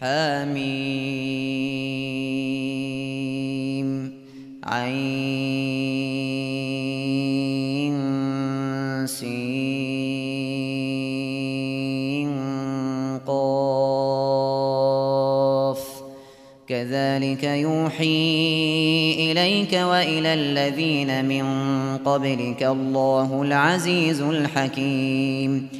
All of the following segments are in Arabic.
حميم. عين سين قاف. كذلك يوحي إليك وإلى الذين من قبلك الله العزيز الحكيم.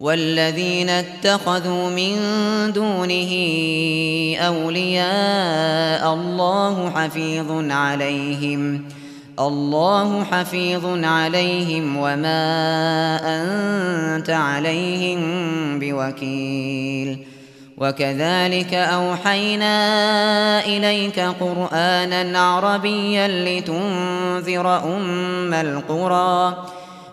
والذين اتخذوا من دونه أولياء الله حفيظ عليهم. الله حفيظ عليهم وما أنت عليهم بوكيل. وكذلك أوحينا إليك قرآنا عربيا لتنذر أم القرى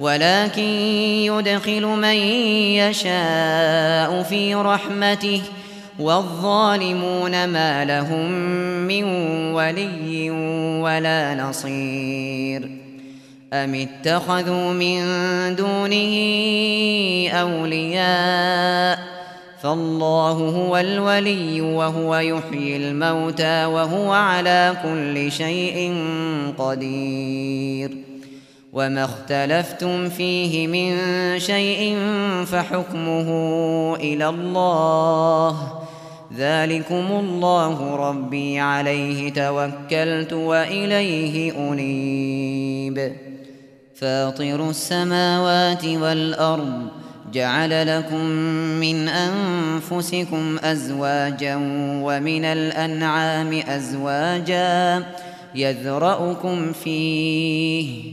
ولكن يدخل من يشاء في رحمته والظالمون ما لهم من ولي ولا نصير أم اتخذوا من دونه أولياء فالله هو الولي وهو يحيي الموتى وهو على كل شيء قدير وما اختلفتم فيه من شيء فحكمه إلى الله ذلكم الله ربي عليه توكلت وإليه أنيب فاطر السماوات والأرض جعل لكم من أنفسكم أزواجا ومن الأنعام أزواجا يذرأكم فيه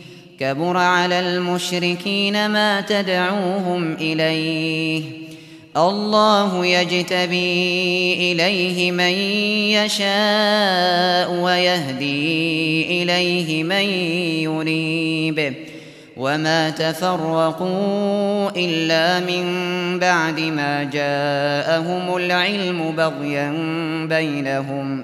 كبر على المشركين ما تدعوهم إليه. الله يجتبي إليه من يشاء ويهدي إليه من يريب. وما تفرقوا إلا من بعد ما جاءهم العلم بغيا بينهم.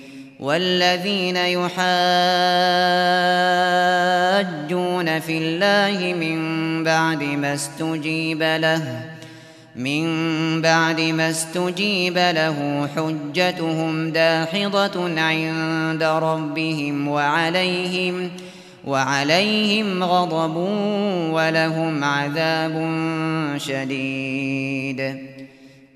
والذين يحاجون في الله من بعد ما استجيب له من بعد ما استجيب له حجتهم داحضة عند ربهم وعليهم وعليهم غضب ولهم عذاب شديد.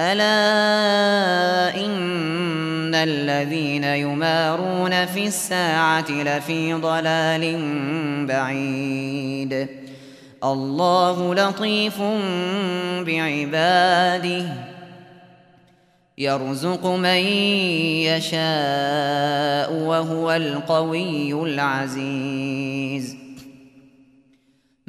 ألا إن الذين يمارون في الساعة لفي ضلال بعيد. الله لطيف بعباده. يرزق من يشاء وهو القوي العزيز.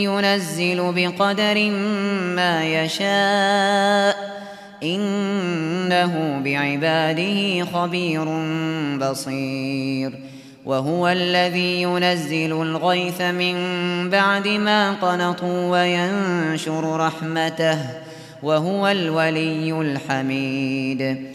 ينزل بقدر ما يشاء. إنه بعباده خبير بصير. وهو الذي ينزل الغيث من بعد ما قنطوا وينشر رحمته. وهو الولي الحميد.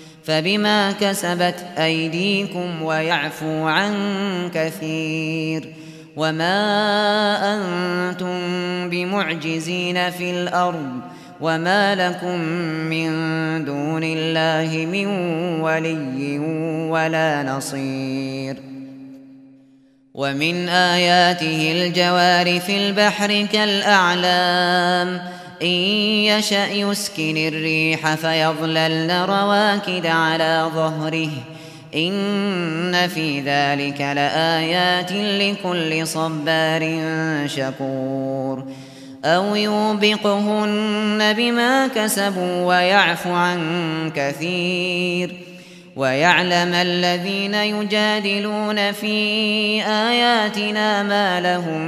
فبما كسبت أيديكم ويعفو عن كثير وما أنتم بمعجزين في الأرض وما لكم من دون الله من ولي ولا نصير ومن آياته الجوار في البحر كالأعلام إن يشأ يسكن الريح فيظللن رواكد على ظهره. إن في ذلك لآيات لكل صبار شكور. أو يوبقهن بما كسبوا ويعفو عن كثير. ويعلم الذين يجادلون في آياتنا ما لهم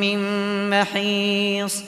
من محيص.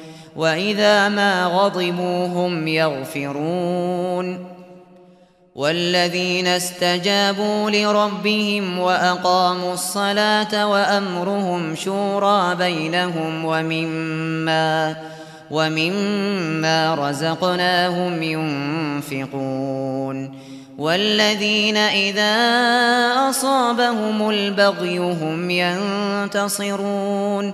وإذا ما غضبوا هم يغفرون. والذين استجابوا لربهم وأقاموا الصلاة وأمرهم شورى بينهم ومما ومما رزقناهم ينفقون. والذين إذا أصابهم البغي هم ينتصرون.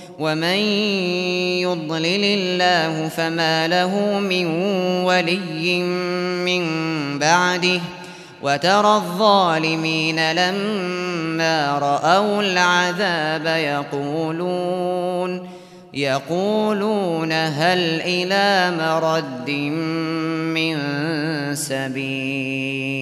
ومن يضلل الله فما له من ولي من بعده وترى الظالمين لما رأوا العذاب يقولون يقولون هل إلى مرد من سبيل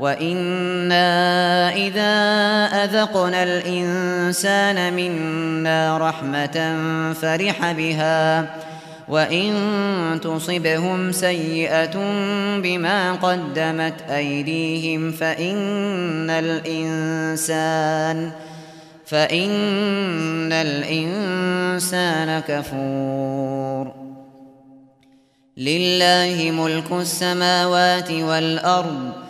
وإنا إذا أذقنا الإنسان منا رحمة فرح بها وإن تصبهم سيئة بما قدمت أيديهم فإن الإنسان فإن الإنسان كفور لله ملك السماوات والأرض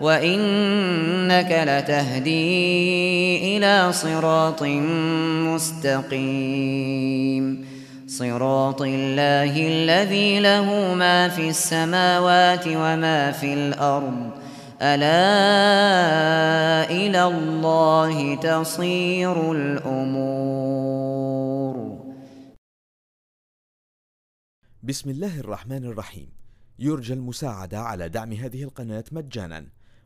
وإنك لتهدي إلى صراط مستقيم. صراط الله الذي له ما في السماوات وما في الأرض. ألا إلى الله تصير الأمور. بسم الله الرحمن الرحيم. يرجى المساعدة على دعم هذه القناة مجانا.